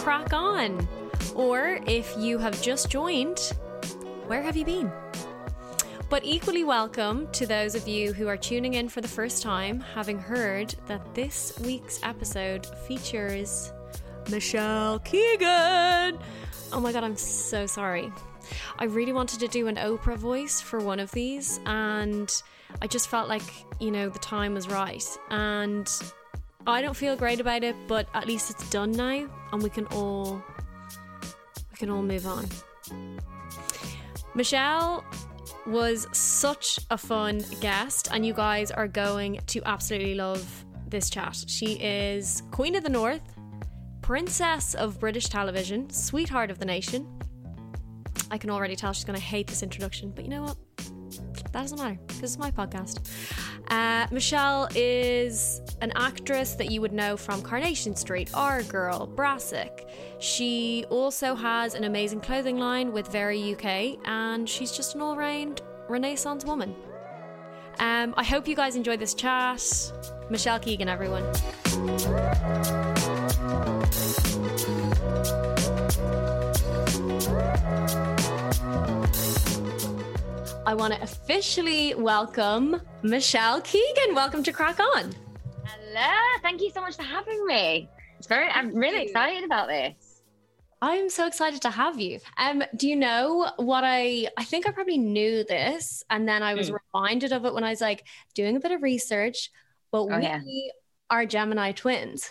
Crack On. Or if you have just joined, where have you been? But equally welcome to those of you who are tuning in for the first time, having heard that this week's episode features Michelle Keegan. Oh my god, I'm so sorry. I really wanted to do an Oprah voice for one of these, and I just felt like, you know, the time was right. And I don't feel great about it, but at least it's done now, and we can all we can all move on. Michelle was such a fun guest, and you guys are going to absolutely love this chat. She is Queen of the North, Princess of British Television, Sweetheart of the Nation. I can already tell she's going to hate this introduction, but you know what? That doesn't matter because it's my podcast. Uh, Michelle is an actress that you would know from Coronation Street, Our Girl, Brassic. She also has an amazing clothing line with Very UK, and she's just an all round Renaissance woman. Um, I hope you guys enjoyed this chat. Michelle Keegan, everyone. I want to officially welcome Michelle Keegan. Welcome to Crack On. Hello, thank you so much for having me. It's very, I'm really excited about this. I'm so excited to have you. Um, do you know what I? I think I probably knew this, and then I was Mm. reminded of it when I was like doing a bit of research. But we Oh, yeah. are Gemini twins.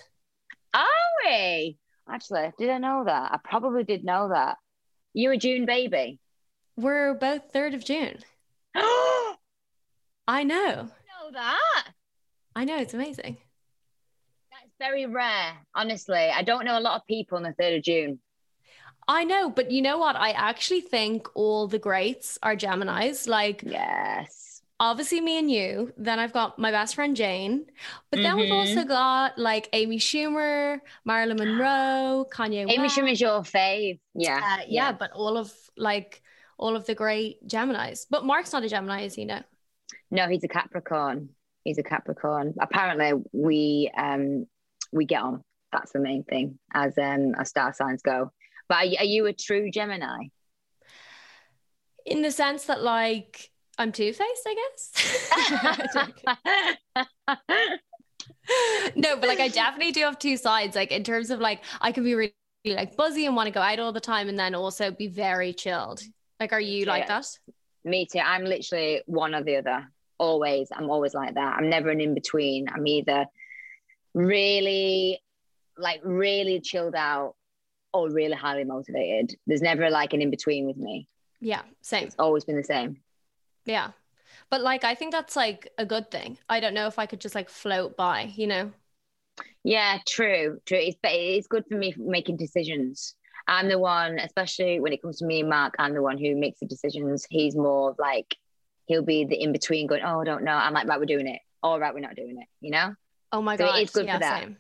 Are we? Actually, did I know that? I probably did know that. You a June baby? We're both third of June. I know I know. that? I know. It's amazing. That's very rare, honestly. I don't know a lot of people on the 3rd of June. I know, but you know what? I actually think all the greats are Geminis. Like Yes. obviously me and you. Then I've got my best friend Jane. But then we've Mhm. also got like Amy Schumer, Marilyn Monroe, Kanye Amy West. Schumer's your fave. Yeah. Uh, yeah, but all of like all of the great Geminis. But Mark's not a Gemini, as you know. No, he's a Capricorn. He's a Capricorn. Apparently, we um we get on. That's the main thing, as um as star signs go. But are, you- are you a true Gemini? In the sense that like I'm two faced, I guess. no, but like I definitely do have two sides. Like in terms of like I can be really like buzzy and want to go out all the time, and then also be very chilled. Like, are you like Yeah. that? Me too. I'm literally one or the other. Always. I'm always like that. I'm never an in between. I'm either really, like, really chilled out or really highly motivated. There's never like an in between with me. Yeah, same. It's always been the same. Yeah. But like I think that's like a good thing. I don't know if I could just like float by, you know? Yeah, true, true. It's but it's good for me making decisions. I'm the one, especially when it comes to me and Mark. I'm the one who makes the decisions. He's more like he'll be the in between, going, "Oh, I don't know." I'm like, "Right, we're doing it." All right, we're not doing it. You know? Oh my So god. it's good for yeah, that. Same.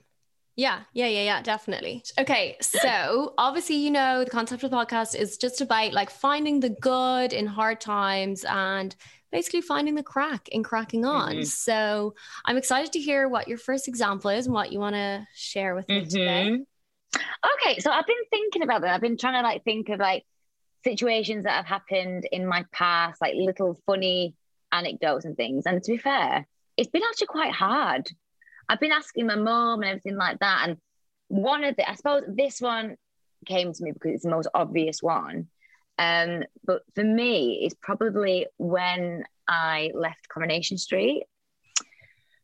Yeah, yeah, yeah, yeah, definitely. Okay, so obviously, you know, the concept of the podcast is just about like finding the good in hard times and basically finding the crack in cracking on. Mhm. So I'm excited to hear what your first example is and what you want to share with me today. Okay, so I've been thinking about that. I've been trying to like think of like situations that have happened in my past, like little funny anecdotes and things. And to be fair, it's been actually quite hard. I've been asking my mom and everything like that. And one of the, I suppose this one came to me because it's the most obvious one. Um, but for me, it's probably when I left Coronation Street.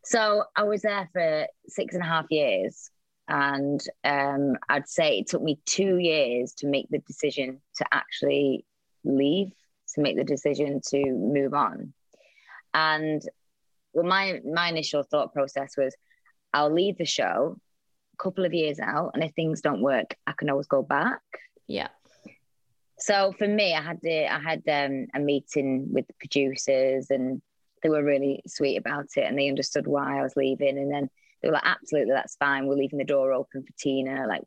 So I was there for six and a half years. And um, I'd say it took me two years to make the decision to actually leave, to make the decision to move on. And well, my my initial thought process was, I'll leave the show a couple of years out, and if things don't work, I can always go back. Yeah. So for me, I had the, I had um, a meeting with the producers, and they were really sweet about it, and they understood why I was leaving. And then they were like, "Absolutely, that's fine. We're leaving the door open for Tina. Like,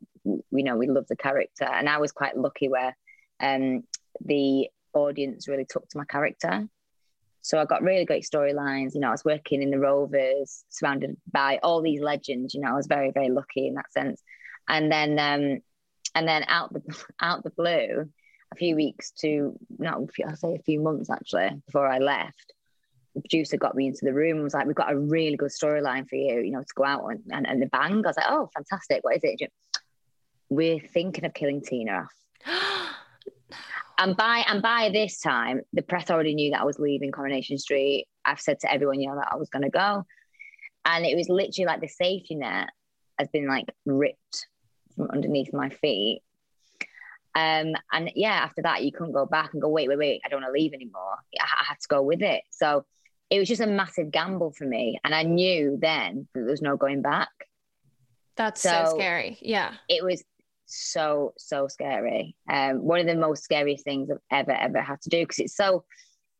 we know we love the character." And I was quite lucky where um, the audience really took to my character. So I got really great storylines. You know, I was working in the Rovers, surrounded by all these legends. You know, I was very, very lucky in that sense. And then um, and then out the out the blue, a few weeks to not I'll say a few months actually before I left, the producer got me into the room and was like, "We've got a really good storyline for you, you know, to go out and, and, and the bang." I was like, "Oh, fantastic! What is it?" We're thinking of killing Tina off. and by and by this time, the press already knew that I was leaving Coronation Street. I've said to everyone, you know, that I was going to go, and it was literally like the safety net has been like ripped from underneath my feet. Um, and yeah, after that, you couldn't go back and go, wait, wait, wait, I don't want to leave anymore. I, I had to go with it. So it was just a massive gamble for me. And I knew then that there was no going back. That's so, so scary. Yeah. It was so, so scary. Um, one of the most scariest things I've ever, ever had to do because it's so,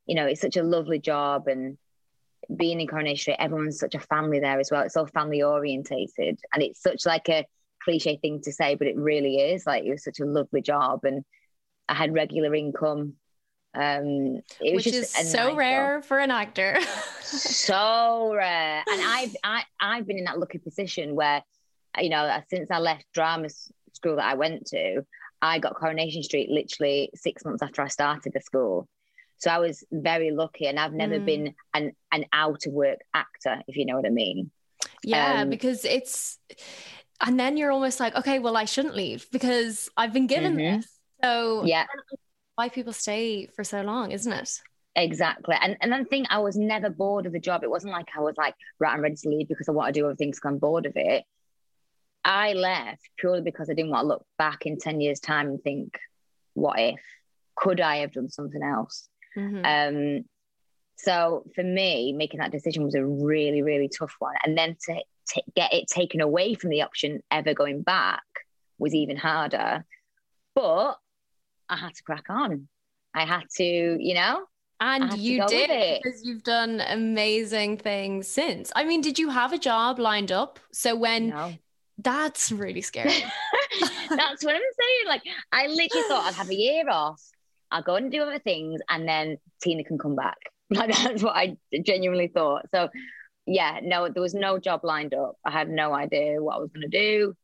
you know, it's such a lovely job and being in Coronation Street, everyone's such a family there as well. It's all family orientated and it's such like a cliche thing to say, but it really is. Like it was such a lovely job and I had regular income um, it was Which just is so rare for an actor. so rare. And I've I, I've been in that lucky position where, you know, since I left drama school that I went to, I got Coronation Street literally six months after I started the school. So I was very lucky, and I've never mm. been an an out of work actor, if you know what I mean. Yeah, um, because it's, and then you're almost like, okay, well, I shouldn't leave because I've been given mm-hmm. this. So yeah, why people stay for so long, isn't it? Exactly. And and then thing I was never bored of the job. It wasn't like I was like, right, I'm ready to leave because I want to do other things because I'm bored of it. I left purely because I didn't want to look back in 10 years' time and think, what if? Could I have done something else? Mm-hmm. Um, so for me, making that decision was a really, really tough one. And then to t- get it taken away from the option ever going back was even harder. But I had to crack on. I had to, you know. And you did because you've done amazing things since. I mean, did you have a job lined up? So when no. that's really scary. that's what I'm saying. Like, I literally thought I'd have a year off. I'll go and do other things, and then Tina can come back. Like that's what I genuinely thought. So, yeah, no, there was no job lined up. I had no idea what I was going to do,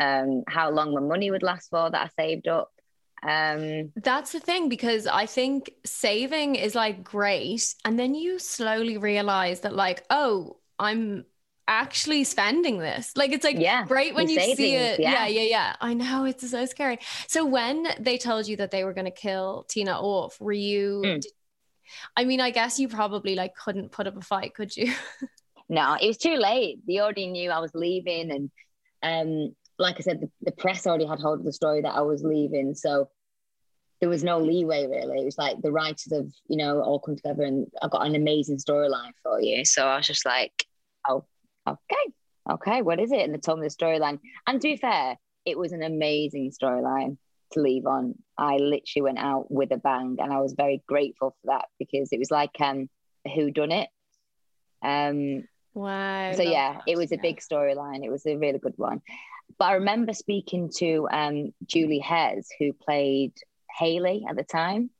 um, how long my money would last for that I saved up. Um, That's the thing because I think saving is like great. And then you slowly realize that, like, oh, I'm actually spending this. Like, it's like yeah, great when you see it. Yeah. yeah, yeah, yeah. I know it's so scary. So, when they told you that they were going to kill Tina off, were you? Mm. Did, I mean, I guess you probably like couldn't put up a fight, could you? no, it was too late. They already knew I was leaving, and um, like I said, the, the press already had hold of the story that I was leaving. So there was no leeway really. It was like the writers have, you know, all come together and I've got an amazing storyline for you. So I was just like, oh, okay, okay, what is it? And they told me the storyline. And to be fair, it was an amazing storyline to leave on. I literally went out with a bang and I was very grateful for that because it was like um who done it. Um Wow. So yeah, that. it was a big storyline. It was a really good one. But I remember speaking to um, Julie Hesmondhalgh, who played Hayley at the time,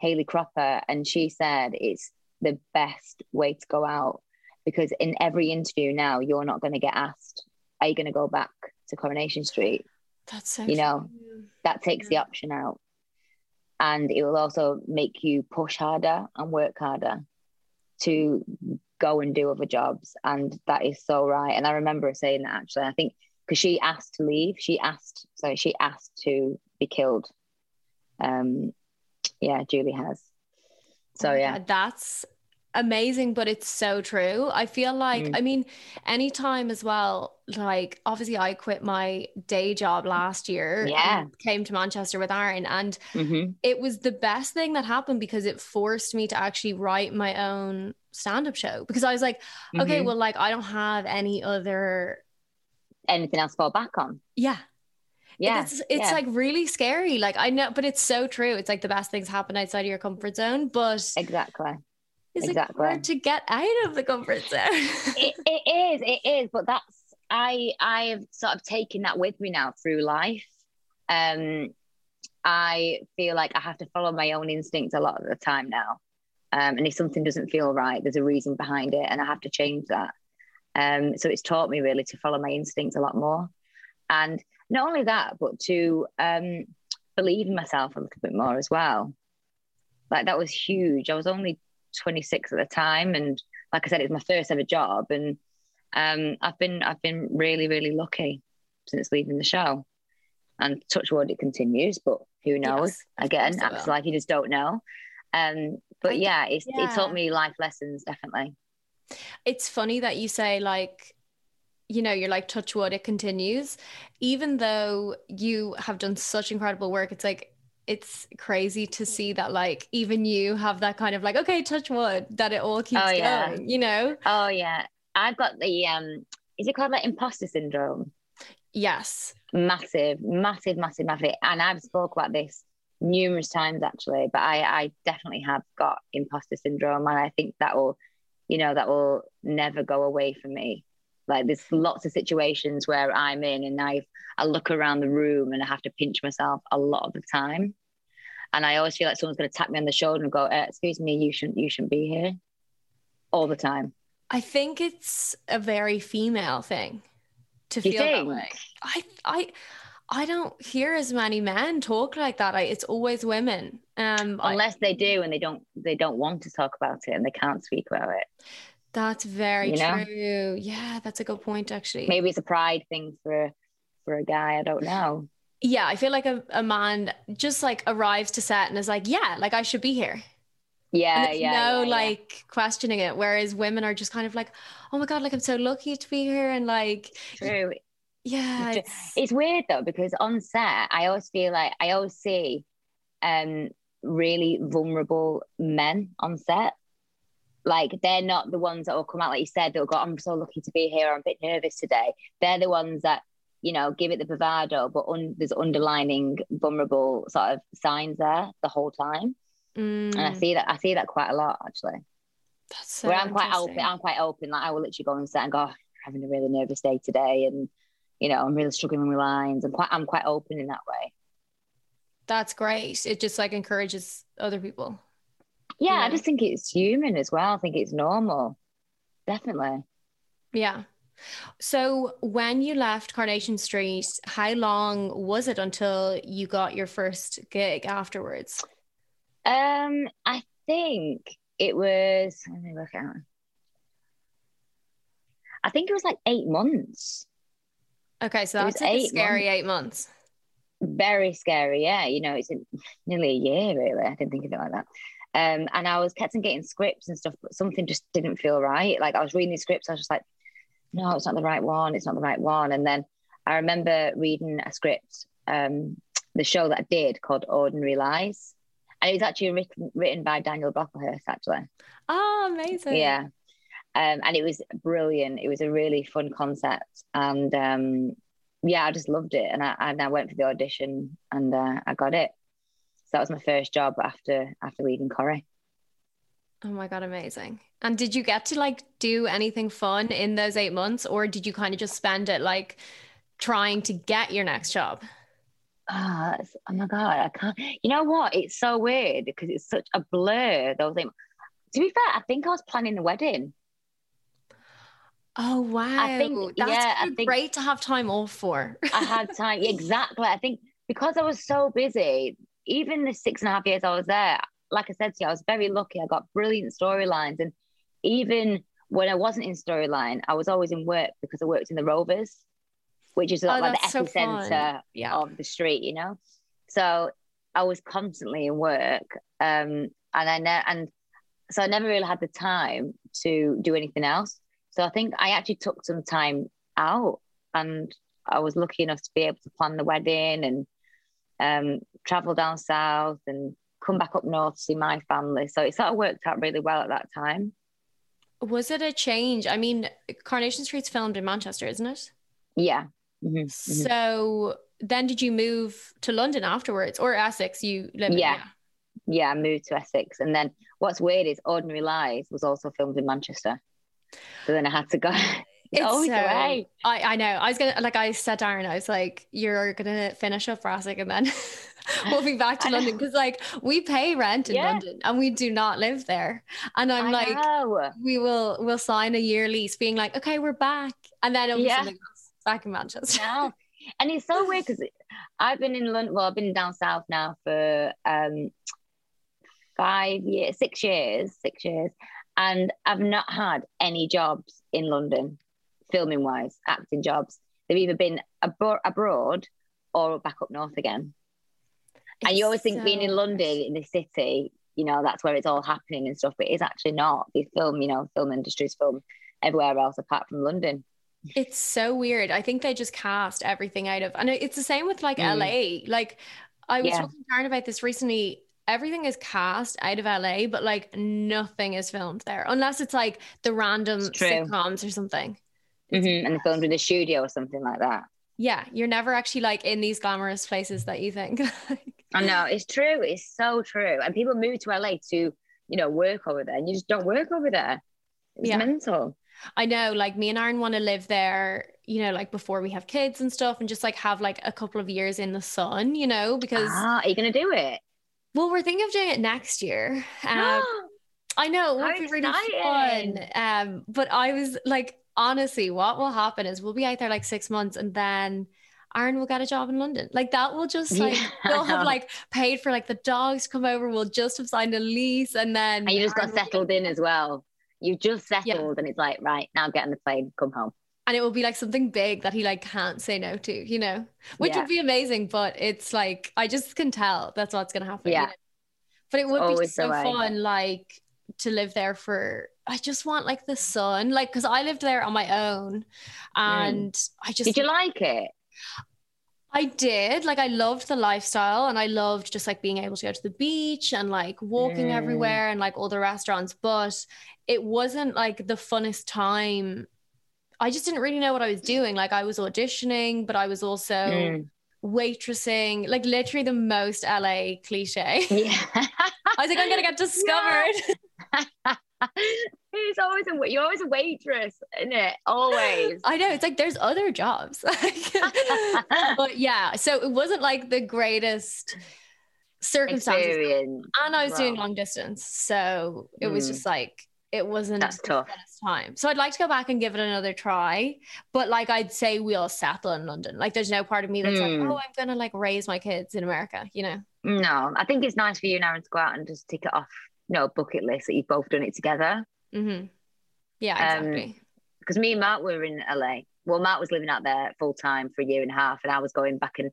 Hayley Cropper, and she said it's the best way to go out because in every interview now, you're not going to get asked, are you going to go back to Coronation Street? That's so you know, that takes yeah. the option out. And it will also make you push harder and work harder to go and do other jobs. And that is so right. And I remember saying that actually. I think because she asked to leave. She asked, so she asked to be killed. Um, yeah, Julie Hesmondhalgh. So oh yeah, that's amazing, but it's so true. I feel like, mm. I mean, anytime as well, like obviously I quit my day job last year. Yeah. Came to Manchester with Aaron and mm-hmm. it was the best thing that happened because it forced me to actually write my own stand-up show because I was like, mm-hmm. okay, well, like I don't have any other anything else to fall back on. Yeah. Yeah. It's, it's yeah. like really scary. Like I know, but it's so true. It's like the best things happen outside of your comfort zone. But exactly. It's exactly. like hard to get out of the comfort zone. it, it is, it is. But that's I I have sort of taken that with me now through life. Um I feel like I have to follow my own instincts a lot of the time now. Um, and if something doesn't feel right, there's a reason behind it, and I have to change that. Um, so it's taught me really to follow my instincts a lot more. And not only that, but to um, believe in myself a little bit more as well. Like that was huge. I was only 26 at the time, and like I said, it was my first ever job, and um, I've been I've been really really lucky since leaving the show. And touch wood, it continues, but who knows? Yes, Again, like you just don't know. Um, but yeah, it's yeah. it taught me life lessons definitely. It's funny that you say like you know, you're like touch wood, it continues. Even though you have done such incredible work, it's like it's crazy to see that like even you have that kind of like okay touch wood that it all keeps oh, yeah. going you know? Oh yeah. I've got the um is it called like imposter syndrome? Yes. Massive massive massive massive. And i've spoke about this numerous times actually but i i definitely have got imposter syndrome and i think that will you know that will never go away from me like there's lots of situations where I'm in and I I look around the room and I have to pinch myself a lot of the time. And I always feel like someone's going to tap me on the shoulder and go, uh, "Excuse me, you shouldn't you shouldn't be here," all the time. I think it's a very female thing to feel that way. I I I don't hear as many men talk like that. I, it's always women. Um, Unless I, they do and they don't they don't want to talk about it and they can't speak about it. That's very you know? true. Yeah, that's a good point actually. Maybe it's a pride thing for for a guy. I don't know. Yeah, I feel like a, a man just like arrives to set and is like, yeah, like I should be here. Yeah, yeah. No, yeah, like yeah. questioning it. Whereas women are just kind of like, oh my God, like I'm so lucky to be here. And like, true. Yeah. It's, it's weird though, because on set, I always feel like I always see um really vulnerable men on set like they're not the ones that will come out, like you said, they'll go, I'm so lucky to be here. I'm a bit nervous today. They're the ones that, you know, give it the bravado, but un- there's underlining vulnerable sort of signs there the whole time. Mm. And I mm. see that I see that quite a lot actually. That's so Where I'm quite open, I'm quite open. Like I will literally go on set and go, oh, having a really nervous day today, and you know, I'm really struggling with lines. I'm quite I'm quite open in that way. That's great. It just like encourages other people. Yeah, I just think it's human as well. I think it's normal. Definitely. Yeah. So when you left Coronation Street, how long was it until you got your first gig afterwards? Um, I think it was let me look out. I think it was like eight months. Okay, so that's like scary months. eight months. Very scary, yeah. You know, it's nearly a year really. I didn't think of it like that. Um, and I was kept on getting scripts and stuff, but something just didn't feel right. Like I was reading these scripts, I was just like, no, it's not the right one. It's not the right one. And then I remember reading a script, um, the show that I did called Ordinary Lies. And it was actually written, written by Daniel Brocklehurst, actually. Oh, amazing. Yeah. Um, and it was brilliant. It was a really fun concept. And um, yeah, I just loved it. And I, and I went for the audition and uh, I got it So that was my first job after after leaving Corrie. Oh my god, amazing! And did you get to like do anything fun in those eight months, or did you kind of just spend it like trying to get your next job? Oh, oh my god, I can't. You know what? It's so weird because it's such a blur. Those eight. To be fair, I think I was planning the wedding. Oh wow! I think that's yeah, I think great to have time off for. I had time exactly. I think because I was so busy, even the six and a half years I was there, like I said to you, I was very lucky. I got brilliant storylines. And even when I wasn't in storyline, I was always in work because I worked in the Rovers, which is oh, like the epicenter so yeah. of the street, you know? So I was constantly in work. Um, and I ne- and so I never really had the time to do anything else. So I think I actually took some time out and I was lucky enough to be able to plan the wedding and um, travel down south and come back up north to see my family. So it sort of worked out really well at that time. Was it a change? I mean, Coronation Street's filmed in Manchester, isn't it? Yeah. Mm-hmm. mm-hmm. So then did you move to London afterwards or Essex? You live yeah. In, yeah, I moved to Essex. And then what's weird is Ordinary Lies was also filmed in Manchester. So then I had to go it's always so, I, I know. I was gonna like I said Darren, I was like, you're gonna finish up Brassic and then we'll be back to London because like we pay rent in yeah. London and we do not live there. And I'm I like, know. we will we'll sign a year lease, being like, okay, we're back, and then it'll yeah. back in Manchester. No. And it's so weird because I've been in London. Well, I've been down south now for um, five years, six years, six years, and I've not had any jobs in London, filming wise, acting jobs. They've either been abro- abroad or back up north again. It's and you always think being in London in the city, you know, that's where it's all happening and stuff, but it's actually not. The film, you know, film industry's film everywhere else apart from London. It's so weird. I think they just cast everything out of, and it's the same with like mm. LA. Like I was yeah. talking to Karen about this recently. Everything is cast out of LA, but like nothing is filmed there unless it's like the random sitcoms or something. Mm-hmm. And filmed in a studio or something like that. Yeah, you're never actually like in these glamorous places that you think. I know it's true. It's so true. And people move to LA to, you know, work over there, and you just don't work over there. It's yeah. mental. I know, like me and Aaron want to live there, you know, like before we have kids and stuff, and just like have like a couple of years in the sun, you know, because ah, are you gonna do it? Well, we're thinking of doing it next year. Um, I know it would be really fun. Um, but I was like, honestly, what will happen is we'll be out there like six months, and then Aaron will get a job in London. Like that will just like yeah, we'll have like paid for like the dogs come over. We'll just have signed a lease, and then and you just Aaron got settled in as well. You just settled, yeah. and it's like right now, get on the plane, come home. And it will be like something big that he like can't say no to, you know, which yeah. would be amazing. But it's like I just can tell that's what's gonna happen. Yeah. You know? But it would be so fun, like to live there for I just want like the sun, like because I lived there on my own, and mm. I just did you like it? I did. Like I loved the lifestyle and I loved just like being able to go to the beach and like walking mm. everywhere and like all the restaurants, but it wasn't like the funnest time. I just didn't really know what I was doing. Like I was auditioning, but I was also mm. waitressing, like literally the most LA cliche. Yeah. I was like, I'm gonna get discovered. it's always a you're always a waitress, isn't it? Always. I know. It's like there's other jobs. but yeah, so it wasn't like the greatest circumstances. Experience. And I was doing long distance. So it was mm. just like it wasn't That's tough. time. So I'd like to go back and give it another try. But like I'd say we'll settle in London. Like there's no part of me that's mm. like, oh, I'm gonna like raise my kids in America, you know? No, I think it's nice for you and Aaron to go out and just tick it off you know, bucket list that you've both done it together. Mm-hmm. Yeah, um, exactly. Because um, me and Mark were in LA. Well, Mark was living out there full time for a year and a half, and I was going back and,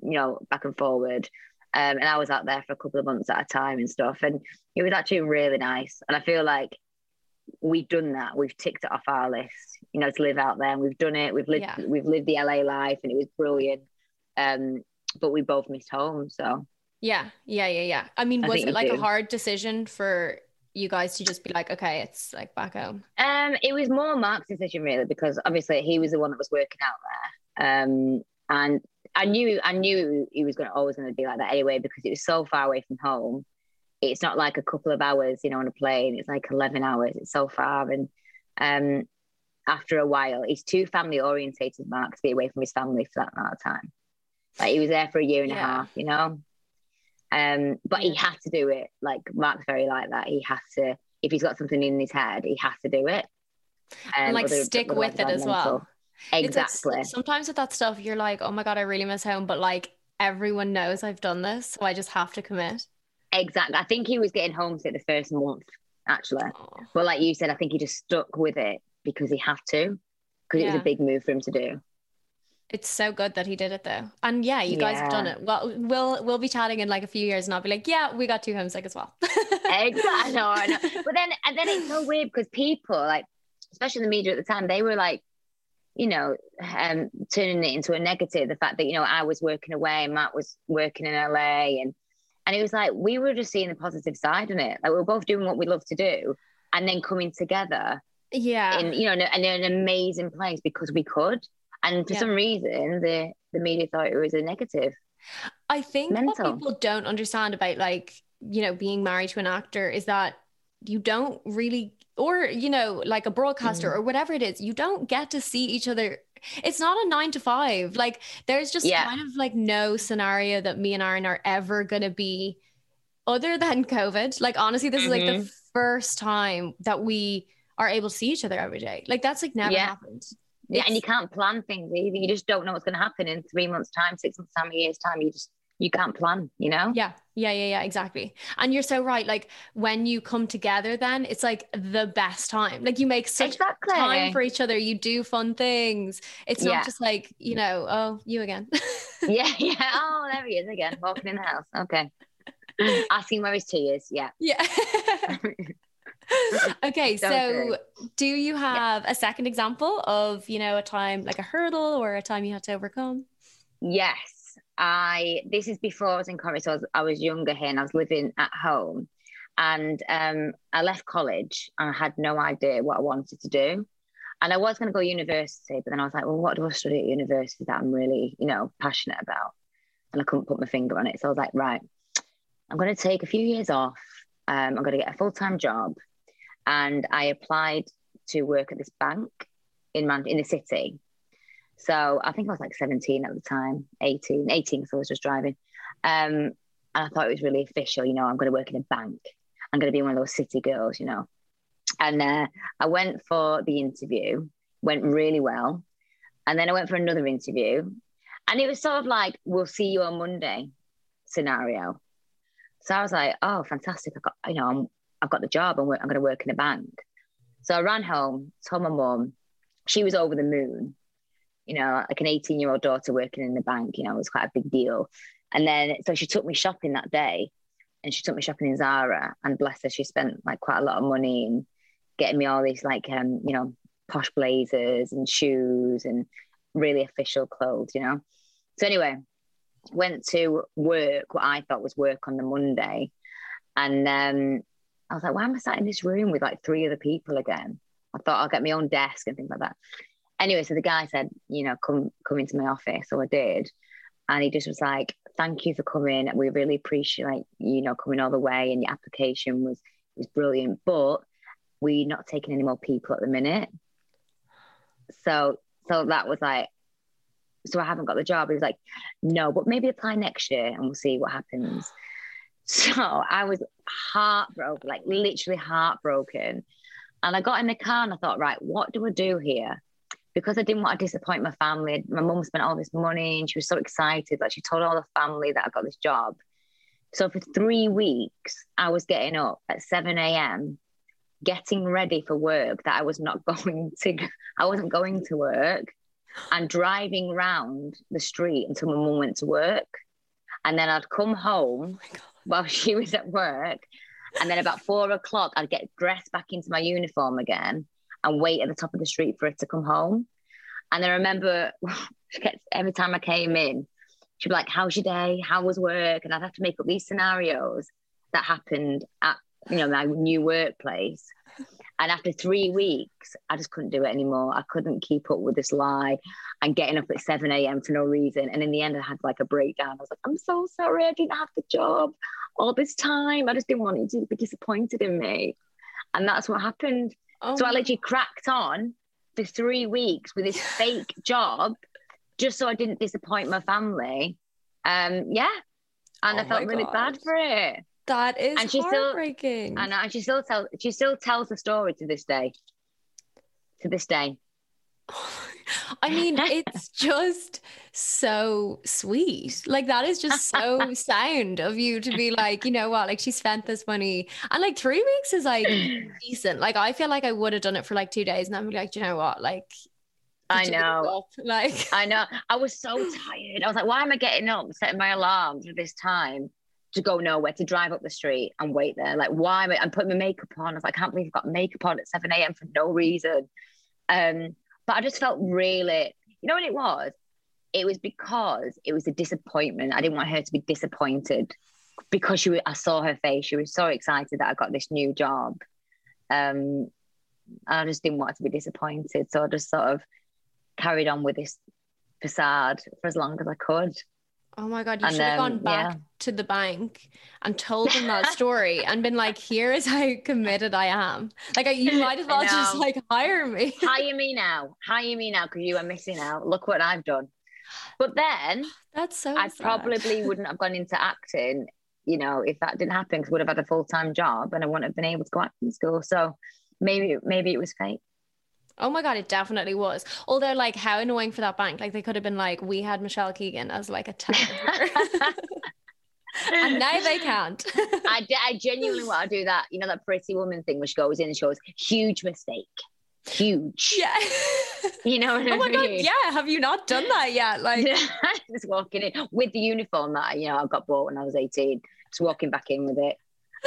you know, back and forward. Um, and I was out there for a couple of months at a time and stuff. And it was actually really nice. And I feel like we've done that. We've ticked it off our list, you know, to live out there. And we've done it. We've lived, yeah. we've lived the LA life, and it was brilliant. Um, but we both missed home, so yeah, yeah, yeah, yeah. I mean, I was it like do. a hard decision for you guys to just be like, okay, it's like back home? Um, it was more Mark's decision really because obviously he was the one that was working out there. Um, and I knew I knew he was going to always going to be like that anyway because it was so far away from home. It's not like a couple of hours, you know, on a plane. It's like eleven hours. It's so far, and um, after a while, he's too family orientated. Mark to be away from his family for that amount of time. Like he was there for a year and yeah. a half, you know. Um, but he had to do it. Like Mark's very like that. He has to, if he's got something in his head, he has to do it. Um, and like other, stick other with it as well. Exactly. Like, sometimes with that stuff, you're like, oh my God, I really miss home. But like everyone knows I've done this. So I just have to commit. Exactly. I think he was getting homesick the first month, actually. But like you said, I think he just stuck with it because he had to, because yeah. it was a big move for him to do. It's so good that he did it though. And yeah, you guys yeah. have done it. Well, we'll we'll be chatting in like a few years and I'll be like, yeah, we got two homesick as well. exactly. I know, I know. But then and then it's so weird because people like, especially the media at the time, they were like, you know, um, turning it into a negative. The fact that you know I was working away and Mark was working in LA, and and it was like we were just seeing the positive side in it. Like we are both doing what we love to do, and then coming together. Yeah. In you know, in, in an amazing place because we could. And for yeah. some reason, the the media thought it was a negative. I think Mental. what people don't understand about like you know being married to an actor is that you don't really or you know like a broadcaster mm. or whatever it is you don't get to see each other it's not a nine to five like there's just yeah. kind of like no scenario that me and aaron are ever gonna be other than covid like honestly this mm-hmm. is like the mm-hmm. first time that we are able to see each other every day like that's like never yeah. happened Yeah, and you can't plan things either. You just don't know what's going to happen in three months' time, six months' time, a year's time. You just you can't plan, you know? Yeah, yeah, yeah, yeah, exactly. And you're so right. Like when you come together, then it's like the best time. Like you make such exactly. time for each other. You do fun things. It's not just like, you know, oh, you again. yeah, yeah. Oh, there he is again, walking in the house. Okay. Asking where his tea is. Yeah. Yeah. okay, so, so do you have yeah. a second example of, you know, a time like a hurdle or a time you had to overcome? Yes. I this is before I was in college. So I was, I was younger here and I was living at home. And um, I left college and I had no idea what I wanted to do. And I was going to go university, but then I was like, well, what do I study at university that I'm really, you know, passionate about? And I couldn't put my finger on it. So I was like, right, I'm going to take a few years off. Um, I'm going to get a full time job. And I applied to work at this bank in Man- in the city. So I think I was like 17 at the time, 18, 18, so I was just driving. Um, and I thought it was really official, you know, I'm going to work in a bank. I'm going to be one of those city girls, you know. And uh, I went for the interview, went really well. And then I went for another interview. And it was sort of like, we'll see you on Monday scenario. So I was like, oh, fantastic. I got, you know, I'm, I've got the job. I'm, I'm going to work in a bank. So I ran home, told my mum. She was over the moon you know, like an 18 year old daughter working in the bank, you know, it was quite a big deal. And then, so she took me shopping that day and she took me shopping in Zara and bless her, she spent like quite a lot of money and getting me all these like, um, you know, posh blazers and shoes and really official clothes, you know? So anyway, went to work, what I thought was work on the Monday. And um, I was like, why am I sat in this room with like three other people again? I thought I'll get my own desk and things like that anyway, so the guy said, you know, come come into my office. So I did. And he just was like, thank you for coming. We really appreciate like, you know, coming all the way and your application was was brilliant. But we're not taking any more people at the minute. So so that was like, so I haven't got the job. He was like, no, but maybe apply next year and we'll see what happens. So I was heartbroken, like literally heartbroken. And I got in the car and I thought, right, what do I do here? Because I didn't want to disappoint my family, my mum spent all this money and she was so excited. Like she told all the family that I got this job. So for three weeks, I was getting up at 7 a.m., getting ready for work that I was not going to, I wasn't going to work and driving around the street until my mum went to work. And then I'd come home oh while she was at work. And then about four o'clock, I'd get dressed back into my uniform again and wait at the top of the street for it to come home. And I remember every time I came in, she'd be like, How's your day? How was work? And I'd have to make up these scenarios that happened at you know my new workplace. And after three weeks, I just couldn't do it anymore. I couldn't keep up with this lie and getting up at 7 a.m. for no reason. And in the end, I had like a breakdown. I was like, I'm so sorry, I didn't have the job all this time. I just didn't want you to be disappointed in me. And that's what happened. Oh. So I literally cracked on for three weeks with this fake job just so I didn't disappoint my family. Um, yeah. And oh I felt really bad for it. That is and she heartbreaking. Still, and she still tells she still tells the story to this day. To this day. I mean, it's just so sweet. Like that is just so sound of you to be like, you know what, like she spent this money and like three weeks is like decent. Like I feel like I would have done it for like two days and I'm like, you know what, like I know. Like I know. I was so tired. I was like, why am I getting up, setting my alarm for this time to go nowhere, to drive up the street and wait there? Like, why am I? I'm putting my makeup on. I was like, I can't believe I've got makeup on at 7 a.m. for no reason. Um, but I just felt really, you know what it was? It was because it was a disappointment. I didn't want her to be disappointed because she was, I saw her face. She was so excited that I got this new job. Um, I just didn't want her to be disappointed. So I just sort of carried on with this facade for as long as I could. Oh my god, you and should have gone back yeah. to the bank and told them that story and been like, "Here is how committed I am." Like, you might as well just like hire me. hire me now. Hire me now because you are missing out. Look what I've done. But then that's so. I probably wouldn't have gone into acting. You know, if that didn't happen, because I would have had a full time job and I wouldn't have been able to go acting school. So maybe maybe it was fate. Oh my god, it definitely was. Although, like, how annoying for that bank. Like, they could have been like, we had Michelle Keegan as like a tenant. and now they can't. I, I genuinely want to do that. You know, that pretty woman thing which goes in and she goes, huge mistake. Huge. Yeah. You know what oh I my god, mean? yeah. Have you not done that yet? Like, just walking in with the uniform that you know I got bought when I was 18. Just walking back in with it.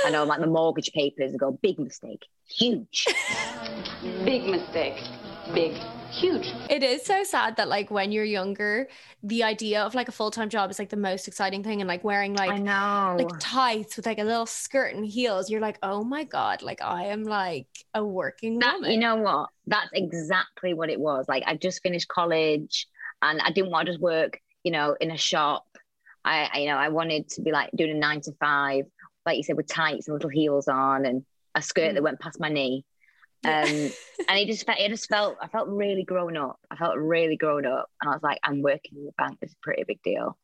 I know like the mortgage papers and go, big mistake. Huge. Big mistake. Big. Huge. it is so sad that like when you're younger, the idea of like a full time job is like the most exciting thing, and like wearing like I know. like tights with like a little skirt and heels. You're like, oh my god, like I am like a working that, woman. you know what? That's exactly what it was. Like I just finished college and I didn't want to just work, you know, in a shop. I, I you know, I wanted to be like doing a nine to five, like you said, with tights and little heels on and a skirt Mm. that went past my knee. Um, and it just felt, it just felt, I felt really grown up. I felt really grown up, and I was like, I'm working in the bank. It's a pretty big deal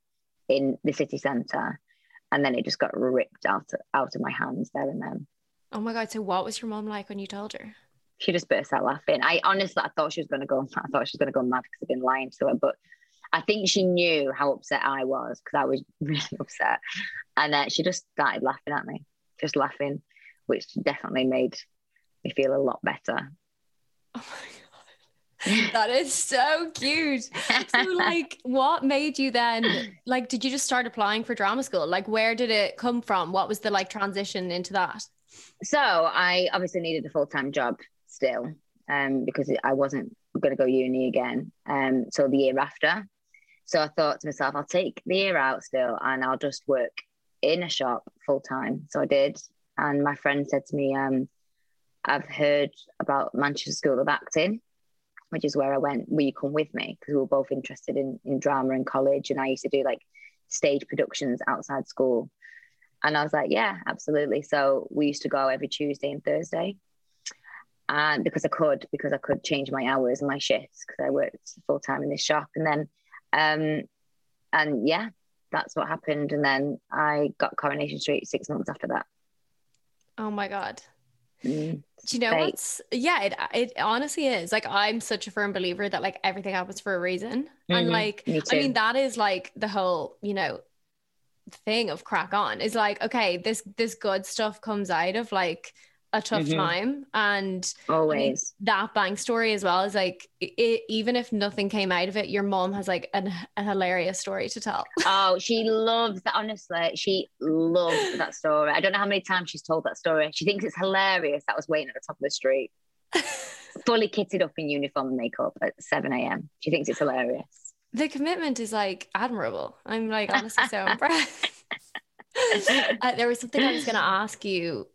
in the city centre. And then it just got ripped out out of my hands there and then. oh my god. So what was your mom like when you told her? she just burst out laughing. I honestly, I thought she was going to go. I thought she was going to go mad because I've been lying to her. But I think she knew how upset I was because I was really upset, and uh, she just started laughing at me, just laughing, which definitely made me feel a lot better. Oh my god. That is so cute. So like what made you then like did you just start applying for drama school? Like where did it come from? What was the like transition into that? so I obviously needed a full time job still, um, because I wasn't going to go uni again. Um, so the year after, so I thought to myself, I'll take the year out still, and I'll just work in a shop full time. So I did, and my friend said to me, um, I've heard about Manchester School of Acting, which is where I went. Will you come with me? Because we were both interested in in drama in college, and I used to do like stage productions outside school. And I was like, yeah, absolutely. So we used to go every Tuesday and Thursday. And because I could, because I could change my hours and my shifts because I worked full time in this shop. And then, um, and yeah, that's what happened. And then I got Coronation Street six months after that. Oh my god. Mm. Do you know Fate. what's yeah, it it honestly is. Like I'm such a firm believer that like everything happens for a reason. And Mhm. like Me I mean that is like the whole, you know, thing of crack on is like okay, this this good stuff comes out of like a tough Mhm. time and Always. that bank story as well is like it, even if nothing came out of it your mom has like an, a hilarious story to tell Oh, she loves that. Honestly, she loves that story. I don't know how many times she's told that story. She thinks it's hilarious. That was waiting at the top of the street, fully kitted up in uniform and makeup at 7 a.m. She thinks it's hilarious. the commitment is like admirable i'm like honestly so impressed uh, there was something i was going to ask you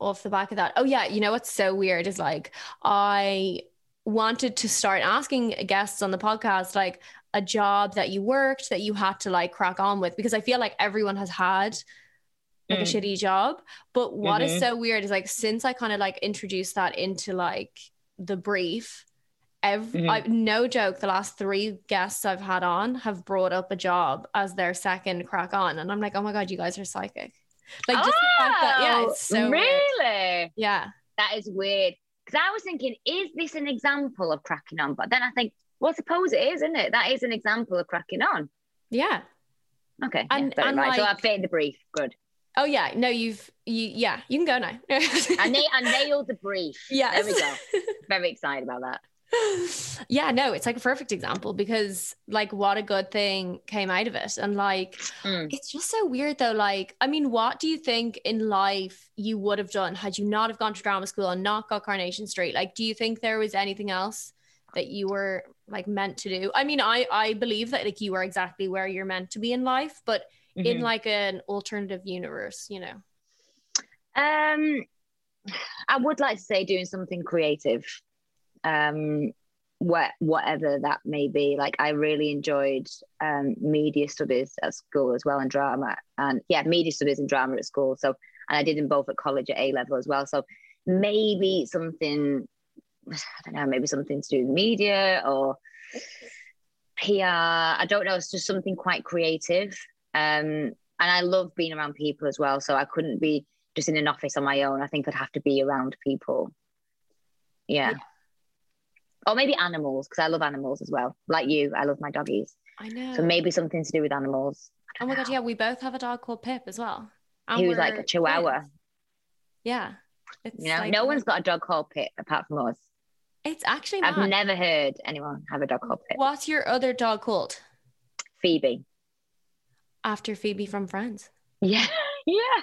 off the back of that oh yeah you know what's so weird is like i wanted to start asking guests on the podcast like a job that you worked that you had to like crack on with because i feel like everyone has had like a Mm. shitty job but what is Mhm. so weird is like since i kind of like introduced that into like the brief every Mhm. I, no joke the last three guests i've had on have brought up a job as their second crack on and i'm like oh my god you guys are psychic like just the fact that yeah it's oh, so weird. Oh, really? yeah That is weird. Because I was thinking, is this an example of cracking on? But then I think, well, suppose it is, isn't it? That is an example of cracking on. yeah Okay. And- yeah, and right. so like- I fitted the brief. Good. oh yeah no you've you yeah you can go now I, na- I nailed the brief. Yeah. There we go. Very excited about that. yeah no it's like a perfect example because like what a good thing came out of it. And like Mm. it's just so weird though like i mean what do you think in life you would have done had you not have gone to drama school and not got Coronation Street? Like do you think there was anything else that you were like meant to do? I mean i i believe that like you are exactly where you're meant to be in life but in Mhm. like an alternative universe you know? Um, I would like to say doing something creative, um, what whatever that may be. Like I really enjoyed um, media studies at school as well and drama, and yeah, media studies and drama at school. So and I did them both at college at A level as well. So maybe something, I don't know, maybe something to do with media or PR. I don't know. It's just something quite creative. Um, and I love being around people as well. So I couldn't be just in an office on my own. I think I'd have to be around people. Yeah. Or maybe animals, because I love animals as well. Like you, I love my doggies. I know. So maybe something to do with animals. oh my god, yeah, we both have a dog called Pip as well. And He was like a chihuahua. twins. Yeah. It's You know, like- no one's got a dog called Pip apart from us. It's actually I've never heard anyone have a dog called Pip. What's your other dog called? Phoebe. After Phoebe from Friends. Yeah, yeah.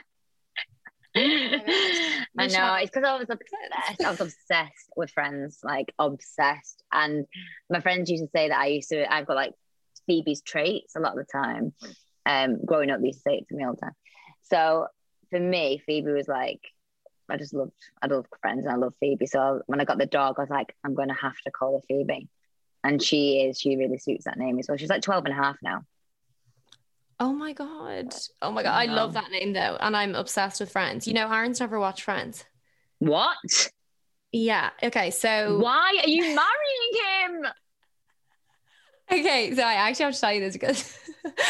I know. It's because I was obsessed. I was obsessed with Friends, like obsessed. And my friends used to say that I used to. I've got like Phoebe's traits a lot of the time. Um, growing up, they used to say it to me all the time. So for me, Phoebe was like, I just loved. I loved Friends, and I love Phoebe. So when I got the dog, I was like, I'm going to have to call her Phoebe. And she is. She really suits that name as well. She's like 12 and a half now. Oh my god. Oh my god. I I love that name though. And I'm obsessed with Friends. You know, Aaron's never watched Friends. What? Yeah. Okay. So Why are you marrying him? Okay, so I actually have to tell you this because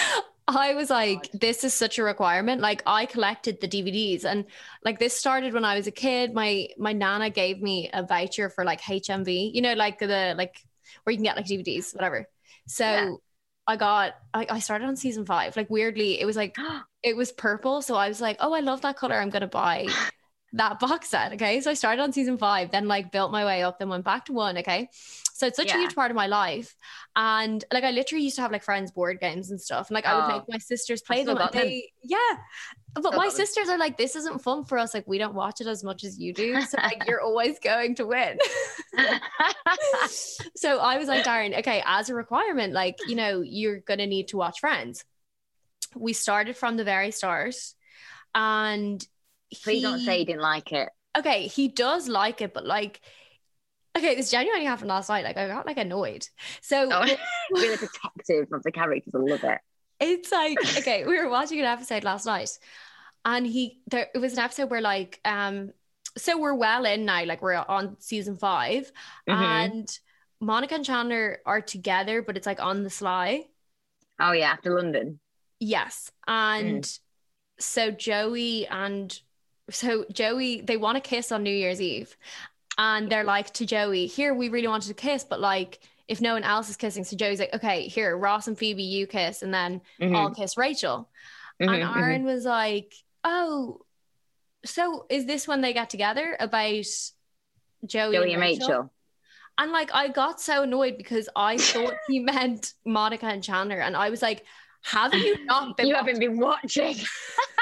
I was like, this is such a requirement. Like I collected the DVDs and like this started when I was a kid. My my nana gave me a voucher for like HMV, you know, like the like where you can get like DVDs, whatever. So Yeah. I got I, I started on season five. Like weirdly, it was like it was purple. So I was like, oh, I love that color. I'm gonna buy that box set. Okay. So I started on season five, then like built my way up, then went back to one. Okay. So it's such a huge part of my life. And like I literally used to have like friends board games and stuff. And like I would Oh. make my sisters play them. Got them. yeah. But Still my them. sisters are like, this isn't fun for us. Like we don't watch it as much as you do. So like you're always going to win. so I was like, Darren, okay, as a requirement, like, you know, you're gonna need to watch Friends. We started from the very start. And Please don't say you didn't like it. okay, he does like it, but like, okay, this genuinely happened last night. Like, I got like annoyed. So Oh, really protective of the characters. I love it. it's like, okay, we were watching an episode last night, and he there it was an episode where like, um, so we're well in now, like we're on season 5 Mhm. and Monica and Chandler are together, but it's like on the sly. Oh yeah, after London. Yes. And so Joey and so Joey, they want to kiss on New Year's Eve. And they're like to Joey, here, we really wanted to kiss, but like if no one else is kissing. So Joey's like, okay, here, Ross and Phoebe, you kiss, and then Mhm, I'll kiss Rachel. mhm, And. Aaron was like, oh, so is this when they get together about Joey, Joey and Rachel. And like I got so annoyed because I thought he meant Monica and Chandler. And I was like, have you not been You watching haven't been watching.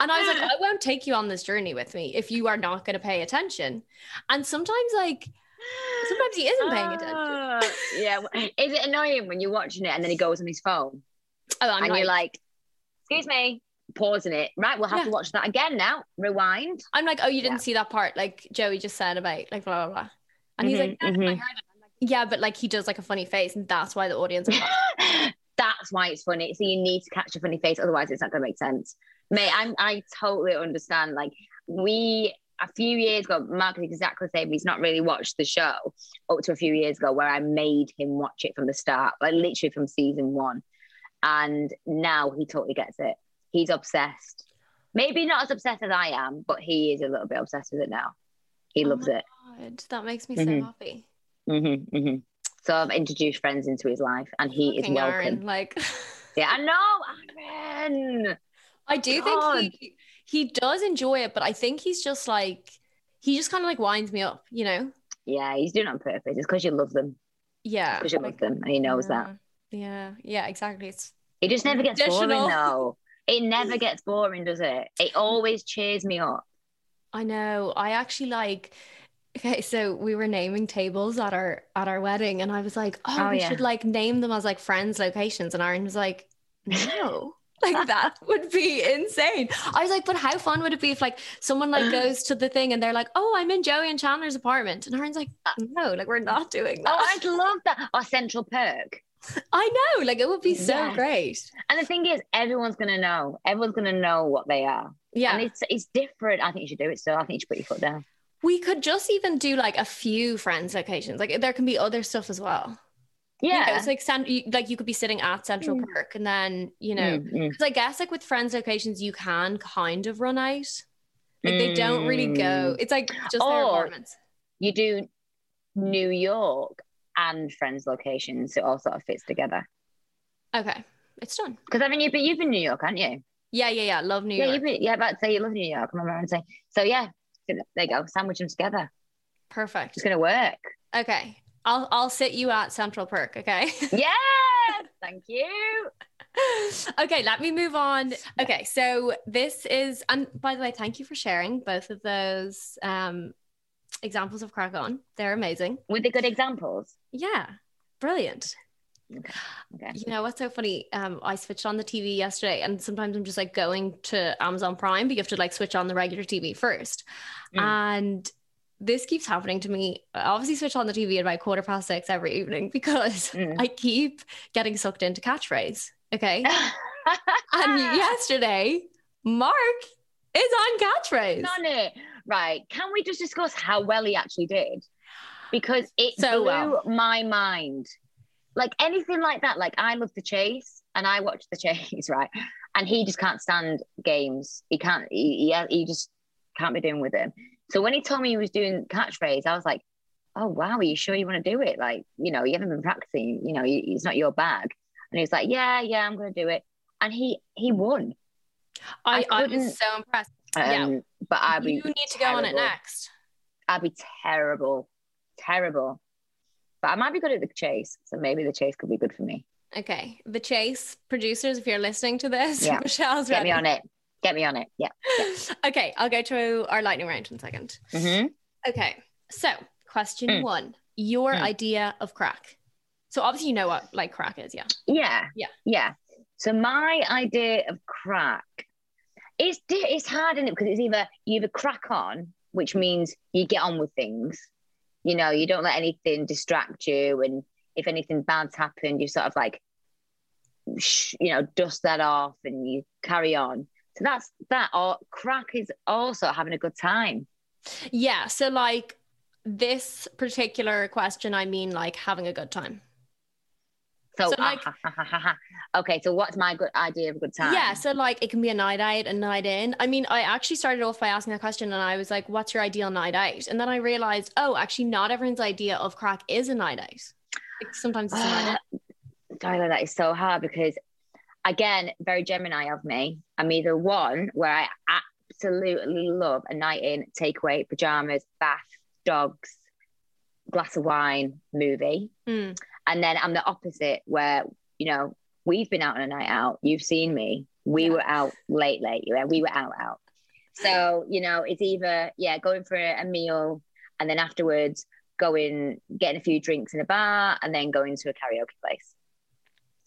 And I was like, I won't take you on this journey with me if you are not going to pay attention. And sometimes, like, sometimes he isn't paying attention. Ah, yeah. Is it annoying when you're watching it and then he goes on his phone Oh, I'm and like, you're like, "Excuse me," pausing it. Right, we'll have Yeah. to watch that again now. Rewind. I'm like, oh, you didn't Yeah. see that part, like Joey just said about, like, blah, blah, blah. And he's like, Mhm, "Yeah, mhm. it. Like, yeah, but like, he does like a funny face, and that's why the audience are. That's why it's funny. So you need to catch a funny face, otherwise it's not going to make sense. Mate, I'm, I totally understand. Like we a few years ago, Mark is exactly the same. He's not really watched the show up to a few years ago, where I made him watch it from the start, like literally from season one. And now he totally gets it. He's obsessed. Maybe not as obsessed as I am, but he is a little bit obsessed with it now. He Oh loves it. God, that makes me so Mhm. happy. hmm hmm So I've introduced friends into his life, and he is welcome. Aaron, like, Yeah, I know, Aaron. I do God. think he he does enjoy it, but I think he's just like he just kind of like winds me up, you know? Yeah, he's doing it on purpose. It's because you love them. Yeah. Because you love them, and he knows that. yeah, Yeah, yeah, exactly. It's It just never gets boring though. It never gets boring, does it? It always cheers me up. I know. I actually like okay, so we were naming tables at our at our wedding and I was like, oh, Oh, we yeah. should like name them as like friends locations. And Aaron was like, no. Like that would be insane. I was like, but how fun would it be if like someone like goes to the thing and they're like, oh, I'm in Joey and Chandler's apartment, and Aaron's like, uh, no, like we're not doing oh, that. Oh, I'd love that. Our Central Perk. I know, like it would be so Yes. great. And the thing is, everyone's gonna know. Everyone's gonna know what they are. Yeah, And it's it's different. I think you should do it So I think you should put your foot down. we could just even do like a few friends locations. Like there can be other stuff as well. Know, Yeah. it's like cent- like you could be sitting at Central Mm. Park, and then you know, Mm, mm. because I guess like with friends locations, you can kind of run out. Like they don't really go. Mm. It's like just their apartments. You do New York and Friends locations. So it all sort of fits together. Okay, it's done. Because I mean, you've been, you've been New York, haven't you? Yeah, yeah, yeah. Love New yeah, York. been, yeah, about to say you love New York. I remember and say, so yeah, there you go, sandwich them together. Perfect. It's going to work. Okay, I'll I'll sit you at Central Perk. Okay. Yes, thank you. okay, let me move on. Okay, so this is, and by the way, thank you for sharing both of those um, examples of crack on. They're amazing. With the good examples. Yeah, brilliant. Okay. okay. You know what's so funny? Um, I switched on the TV yesterday, and sometimes I'm just like going to Amazon Prime, but you have to like switch on the regular TV first. Mm. And this keeps happening to me. I obviously switch on the TV at about quarter past six every evening because Mm. I keep getting sucked into catchphrase. Okay. and yesterday, Mark is on catchphrase. on it. Right. Can we just discuss how well he actually did? Because it So blew well. my mind. Like anything like that. Like I love the chase and I watch the chase, right? And he just can't stand games. He can't, he, he, he just can't be doing with him. So when he told me he was doing catchphrase, I was like, oh, wow, are you sure you want to do it? Like, you know, you haven't been practicing, you know, it's not your bag. And he was like, yeah, yeah, I'm going to do it. And he, he won. I, I I, was so impressed. Um, Yeah. But be you need to go on it next. I'd be terrible, terrible. But I might be good at the chase, so maybe the chase could be good for me. Okay. The Chase producers, if you're listening to this, Yeah. Michelle's Get ready. me on it. Get me on it. Yeah. Okay, I'll go to our lightning round in a second. hmm Okay, so question Mm. one your Mm. idea of crack. So obviously, you know what like crack is, yeah. Yeah. Yeah. Yeah. So my idea of crack, it's di- it's hard, isn't it? Because it's either you either crack on, which means you get on with things. You know, you don't let anything distract you, and if anything bad's happened, you sort of like, you know, dust that off and you carry on. So that's that. Or crack is also having a good time. Yeah, so like this particular question, I mean like having a good time. So, So, ah, like- okay. So what's my good idea of a good time? Yeah, so like it can be a night out, a night in. I mean, I actually started off by asking that question and I was like, what's your ideal night out? And then I realized, oh, actually, not everyone's idea of crack is a night out. Like, sometimes it's a night out. Tyler, that is so hard because, again, very Gemini of me. I'm either one where I absolutely love a night in, takeaway, pajamas, bath, dogs, glass of wine, movie. Mm. And then I'm the opposite where, you know, we've been out on a night out. You've seen me. We Yeah. were out late, late. Yeah, we were out, out. So, you know, it's either, yeah, going for a, a meal and then afterwards going, getting a few drinks in a bar and then going to a karaoke place.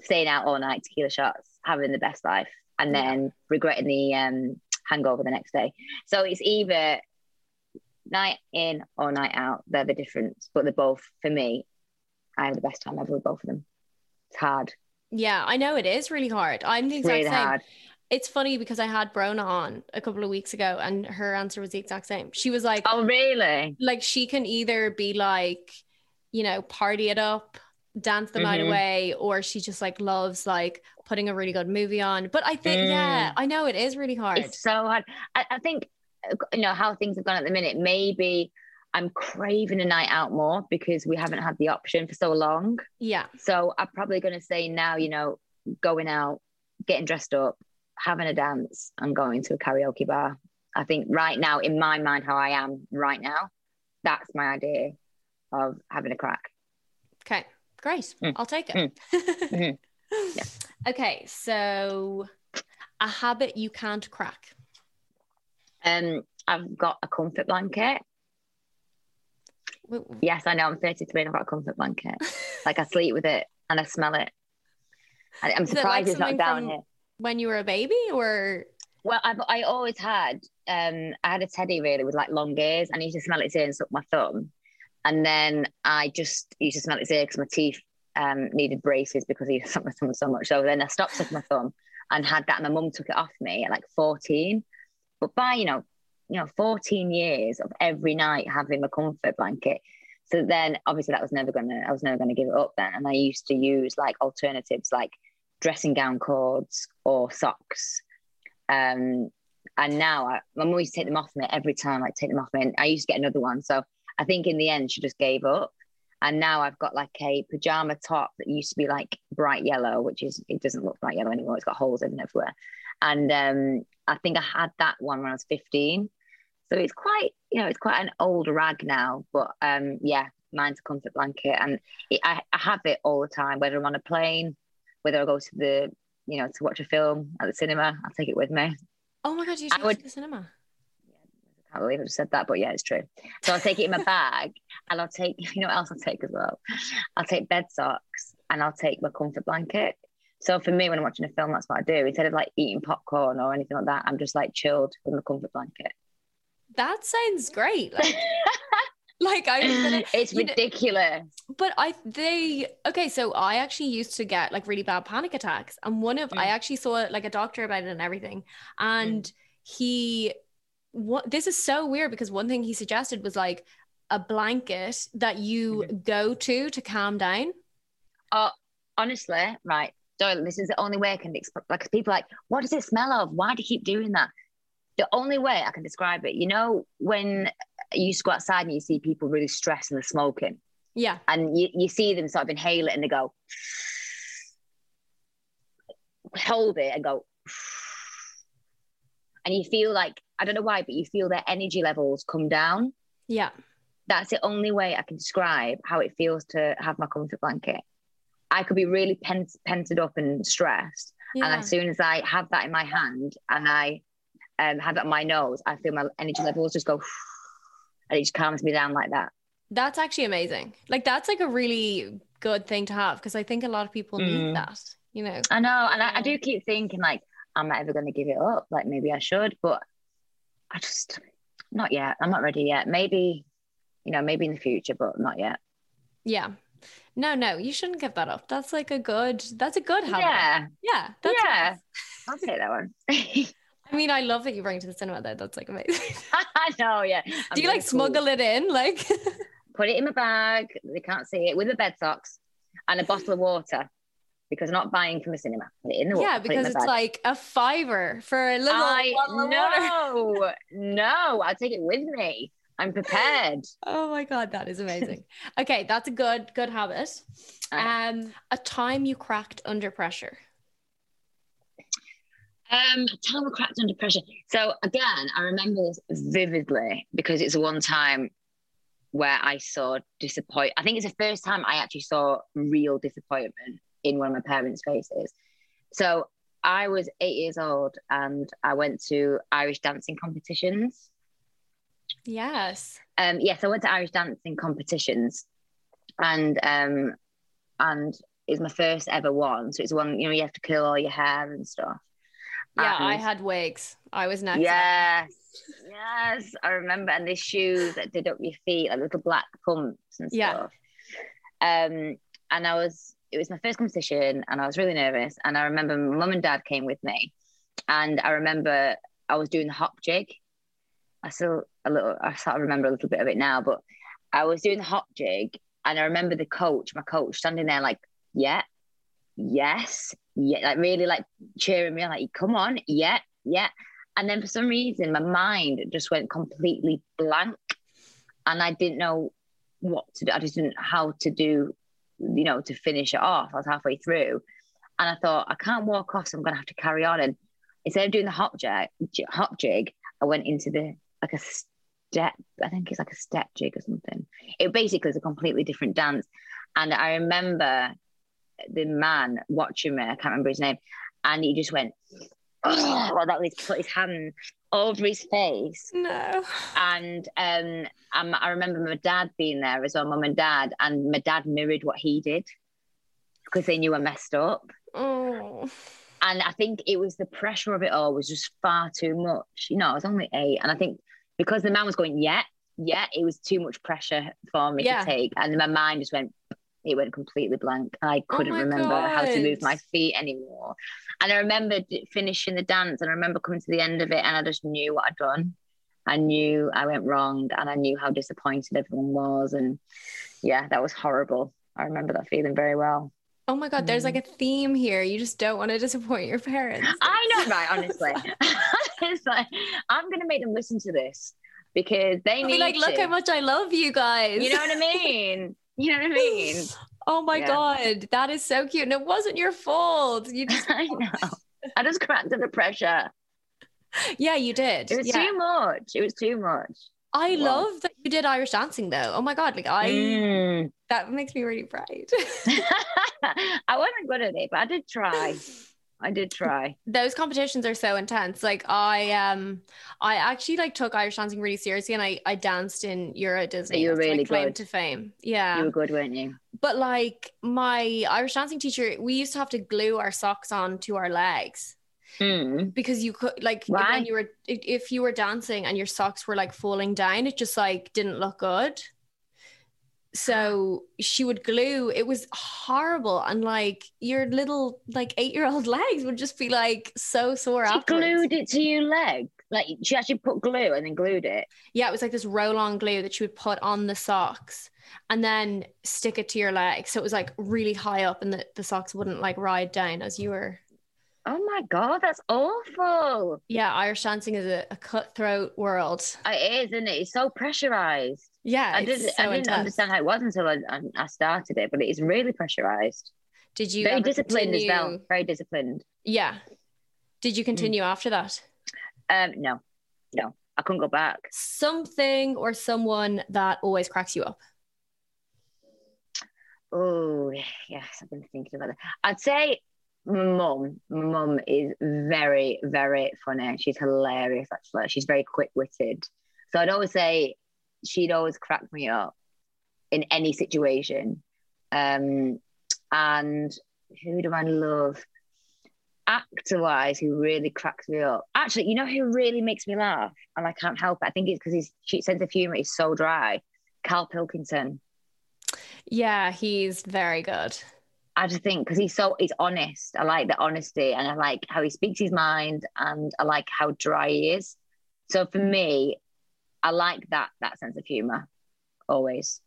Staying out all night, tequila shots, having the best life, and then regretting the um, hangover the next day. So it's either night in or night out. They're the difference, but they're both, for me, I have the best time ever with both of them. It's hard. Yeah, I know it is really hard. I'm the exact really same. hard. It's funny because I had Brona on a couple of weeks ago and her answer was the exact same. She was like, Oh, really? like she can either be like, you know, party it up, dance the night Mhm. away, or she just like loves like putting a really good movie on. But I think, yeah, I know it is really hard. It's so hard. I, I think, you know, how things have gone at the minute, maybe I'm craving a night out more because we haven't had the option for so long. yeah. So I'm probably going to say now, you know, going out, getting dressed up, having a dance, and going to a karaoke bar. I think right now, in my mind, how I am right now, that's my idea of having a crack. Okay. Great. Mm. I'll take it. Mhm. Yeah. Okay. So a habit you can't crack. Um, I've got a comfort blanket. W- w- Yes, I know I'm 33 and I've got a comfort blanket. like I sleep with it and I smell it. I, I'm Is it like surprised it's not down from- here. When you were a baby or Well, I've I always had um I had a teddy really with like long ears. I used to smell its ear and suck my thumb, and then I just used to smell ear because my teeth um needed braces because he sucked my thumb so much. So then I stopped sucking my thumb and had that. And my mum took it off me at like 14. But by you know, you know, 14 years of every night having a comfort blanket. So then obviously that was never gonna I was never gonna give it up then. And I used to use like alternatives like dressing gown cords or socks. Um, and now I, my mum used to take them off me every time, like take them off me. And I used to get another one. So I think in the end, she just gave up. And now I've got like a pajama top that used to be like bright yellow, which is it doesn't look bright yellow anymore. It's got holes in it everywhere. And um, I think I had that one when I was 15. So it's quite, you know, it's quite an old rag now. But um, yeah, mine's a comfort blanket, and it, I, I have it all the time, whether I'm on a plane, whether I go to the, you know, to watch a film at the cinema, I'll take it with me. Oh my god, you I should would- to the cinema. I can't believe I just said that, but yeah, it's true. So I'll take it in my bag, and I'll take, you know, what else I'll take as well. I'll take bed socks, and I'll take my comfort blanket. So for me, when I'm watching a film, that's what I do. Instead of like eating popcorn or anything like that, I'm just like chilled with my comfort blanket. That sounds great. Like, like I gonna, it's you know- ridiculous. but I they okay. So I actually used to get like really bad panic attacks, and one of I Mm. actually saw like a doctor about it and everything, and he what this is so weird because one thing he suggested was like a blanket that you mm-hmm. go to to calm down. Oh, honestly, right, Doyle, this is the only way I can explain. Like people are like, what does it smell of? Why do you keep doing that? The only way I can describe it, you know, when you go outside and you see people really stressed and they're smoking, Yeah, and you, you see them sort of inhale it and they go, hold it and go, and you feel like, I don't know why, but you feel their energy levels come down. yeah. That's the only way I can describe how it feels to have my comfort blanket. I could be really pent, pented up and stressed. Yeah. And as soon as I have that in my hand and I um, have that on my nose, I feel my energy levels just go, and it just calms me down like that. That's actually amazing. Like that's like a really good thing to have because I think a lot of people Mm. need that. You know. I know, and I, I do keep thinking like, I'm not ever going to give it up. Like maybe I should, but I just not yet. I'm not ready yet. Maybe, you know, maybe in the future, but not yet. Yeah. No, no, you shouldn't give that up. That's like a good. That's a good habit. Yeah, Yeah. That's yeah. I'll take that one. I mean, I love that you bring it to the cinema though. That's like amazing. I know, yeah. I'm Do you like smuggle it in? Like, Put it in my bag. They can't see it with the bed socks and a bottle of water because I'm not buying from a cinema. Put it in the water. yeah, it because it's bag. like a fiver for a little I no, no. I'll take it with me. I'm prepared. Oh my god, that is amazing. okay, that's a good good habit. Um, a time you cracked under pressure. Um, time we cracked under pressure. So again, I remember this vividly because it's the one time where I saw disappointment. I think it's the first time I actually saw real disappointment in one of my parents' faces. So I was eight years old and I went to Irish dancing competitions. Yes. Um, yes, I went to Irish dancing competitions, and um, and it's my first ever one. So it's one you know you have to curl all your hair and stuff. Yeah, I had wigs. I was next. Yes, yes, I remember. And the shoes that did up your feet, like little black pumps and Yeah. stuff. Um, and I was, it was my first competition, and I was really nervous. And I remember my mum and dad came with me, and I remember I was doing the hop jig. I still a little, I sort of remember a little bit of it now, but I was doing the hop jig, and I remember the coach, my coach, standing there like, yeah, yes, yeah, like really like cheering me on, like, come on, yeah, yeah. And then for some reason, my mind just went completely blank, and I didn't know what to do. I just didn't know how to do, you know, to finish it off. I was halfway through, and I thought I can't walk off, so I'm gonna have to carry on. And instead of doing the hop jig, hop jig, I went into the like a step. I think it's like a step jig or something. It basically is a completely different dance. And I remember the man watching me. I can't remember his name, and he just went. Oh, well, that was put his hand over his face, No. and um, um, I remember my dad being there as well, mum and dad, and my dad mirrored what he did because they knew I messed up. Oh. And I think it was the pressure of it all was just far too much. You know, I was only eight, and I think because the man was going, yeah, yeah, it was too much pressure for me Yeah. to take, and my mind just went. It went completely blank. I oh couldn't my remember how to move my feet anymore. And I remember finishing the dance, and I remember coming to the end of it, and I just knew what I'd done. I knew I went wrong, and I knew how disappointed everyone was, and yeah, that was horrible. I remember that feeling very well. Oh my god, there's like a theme here. You just don't want to disappoint your parents. I know, right? Honestly, it's like I'm gonna make them listen to this because they I'll need be like, look how much I love you guys. You know what I mean? You know what I mean? Oh my Yeah. god, that is so cute. And it wasn't your fault. You just I know. I just cracked under pressure. Yeah, you did. It was yeah. too much. It was too much. I Wow. love that you did Irish dancing though. Oh my god, like I Mm. that makes me really proud. I wasn't good at it, but I did try. I did try. Those competitions are so intense. Like I um I actually like took Irish dancing really seriously and I I danced in Euro Disney. You were really claim good. to fame. Yeah. You were good, weren't you? But like my Irish dancing teacher, we used to have to glue our socks on to our legs Mm. because you could like Why? when you were if you were dancing and your socks were like falling down, it just like didn't look good. So she would glue. It was horrible, and like your little like eight year old legs would just be like so sore She afterwards. glued it to your leg. Like she actually put glue and then glued it. Yeah, it was like this roll on glue that you would put on the socks and then stick it to your leg. So it was like really high up, and the, the socks wouldn't like ride down as you were Oh my god, that's awful. Yeah, Irish dancing is a, a cutthroat world. It is, isn't it? It's so pressurized. Yeah, I didn't, so I didn't intense. understand how it was until I, I- started it, but it is really pressurized. Did you Very disciplined as well. Very disciplined. Yeah. Did you continue after that? Um, no, no, I couldn't go back. Something or someone that always cracks you up. Oh yes, I've been thinking about that. I'd say my mum. My mum is very, very funny. She's hilarious. Actually, she's very quick-witted. So I'd always say she'd always crack me up in any situation. Um, and who do I love? Actor-wise, who really cracks me up. Actually, you know who really makes me laugh, and I can't help it. I think it's because his sense of humor is so dry. Karl Pilkington. Yeah, he's very good. I just think because he's so he's honest. I like the honesty, and I like how he speaks his mind, and I like how dry he is. So for me, I like that that sense of humor always.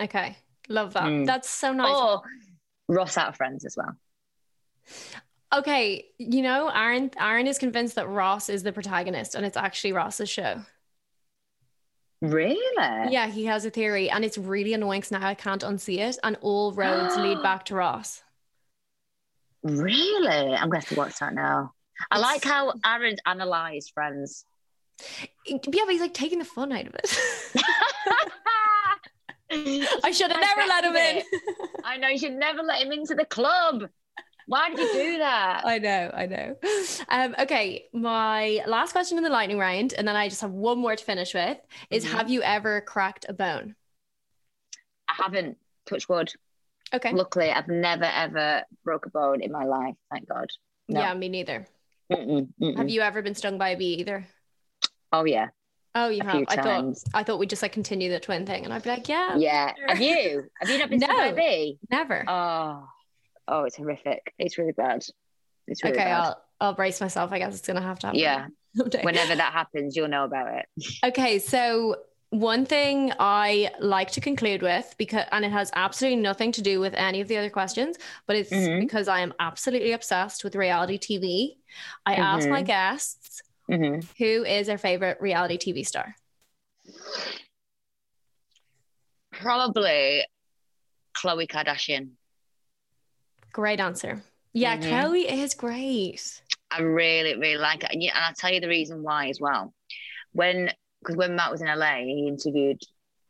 Okay. Love that. Mm. That's so nice. Or Ross out of Friends as well. Okay, you know, Aaron Aaron is convinced that Ross is the protagonist and it's actually Ross's show. Really? Yeah, he has a theory and it's really annoying because now I can't unsee it and all roads lead back to Ross. Really? I'm going to have to watch that now. I It's- like how Aaron analysed Friends. Yeah, but he's like taking the fun out of it. I should have never let him in. I know you should never let him into the club. Why did you do that? I know, I know. Um, okay, my last question in the lightning round, and then I just have one more to finish with, is Mhm. have you ever cracked a bone? I haven't touched wood. Okay. Luckily, I've never ever broke a bone in my life. Thank God. No. Yeah, me neither. Mm-mm, mm-mm. Have you ever been stung by a bee either? Oh yeah, Oh, you have. I thought. I thought we'd just like continue the twin thing, and I'd be like, yeah, Yeah. Have you? Have you not been stung by a No. bee? never. Oh, oh, it's horrific. It's really bad. It's really okay, bad. I'll I'll brace myself. I guess it's gonna have to happen. Yeah. someday. Whenever that happens, you'll know about it. Okay, so one thing I like to conclude with because and it has absolutely nothing to do with any of the other questions, but it's Mhm. because I am absolutely obsessed with reality TV. I ask my Mhm. guests hmm who is their favorite reality TV star. Probably Khloe Kardashian. Great answer. Yeah, Mhm. Khloe is great. I really, really like it. And, yeah, and I'll tell you the reason why as well. When, because when Matt was in LA, he interviewed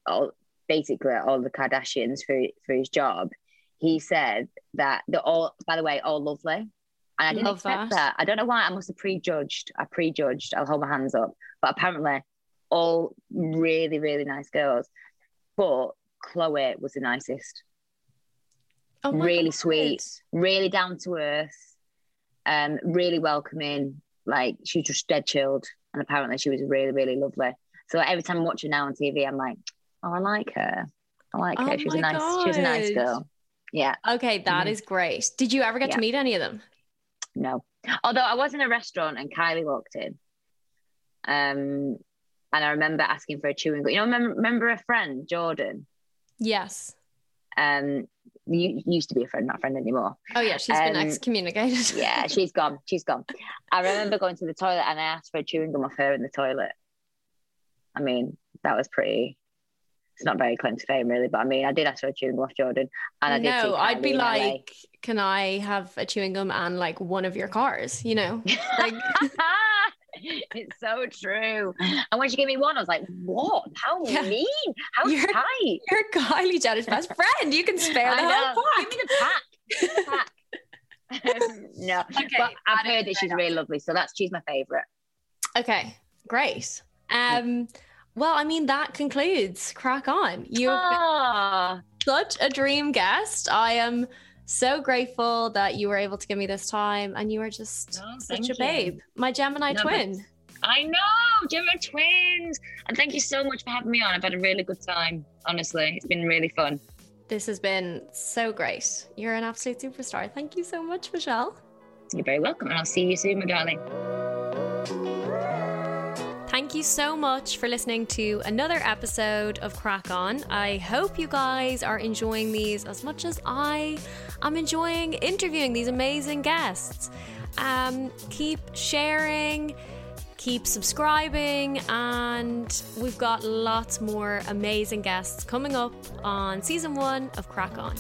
all, basically all the Kardashians for, for his job. He said that they're all, by the way, all lovely. And I didn't Love expect that. that. I don't know why. I must have prejudged. I prejudged. I'll hold my hands up. But apparently, all really, really nice girls. But Khloe was the nicest. Oh Really God. sweet. really down to earth, um, really welcoming. Like she was just dead chilled, and apparently she was really, really lovely. So every time I watch her now on TV, I'm like, oh, I like her. I like her. Oh She was a nice. She was a nice girl. Yeah. Okay, that is Mhm. great. Did you ever get to meet any of them? No. Although I was in a restaurant and Kylie walked in, um, and I remember asking for a chewing gum. You know, remember, remember a friend, Jordyn. Yes. Um, you used to be a friend, not a friend anymore. Oh yeah, she's been Um, excommunicated. Yeah, she's gone. She's gone. I remember going to the toilet and I asked for a chewing gum off her in the toilet. I mean, that was pretty. It's not very claim to fame, really, but I mean, I did ask for a chewing gum off Jordyn, and I did. no, I'd be like, can I have a chewing gum and like one of your cars? You know, like it's so true. And when she gave me one, I was like, "What? How Yeah. mean? How You're- tight?" you're Kylie Jenner's best friend. You can spare the whole Give me the pack. Give me the pack. no, Okay, but I've heard that she's really lovely, so that's she's my favorite. Okay, great. Um, well, I mean that concludes crack on. You've been Ah, such a dream guest. I am so grateful that you were able to give me this time, and you are just such a you. babe, my Gemini No, twin. I know, Gemini twins, and thank you so much for having me on. I've had a really good time. Honestly, it's been really fun. This has been so great. You're an absolute superstar. Thank you so much, Michelle. You're very welcome, and I'll see you soon, my darling. Thank you so much for listening to another episode of Crack On. I hope you guys are enjoying these as much as I am enjoying interviewing these amazing guests. Um, keep sharing, keep subscribing, and we've got lots more amazing guests coming up on season one of Crack On.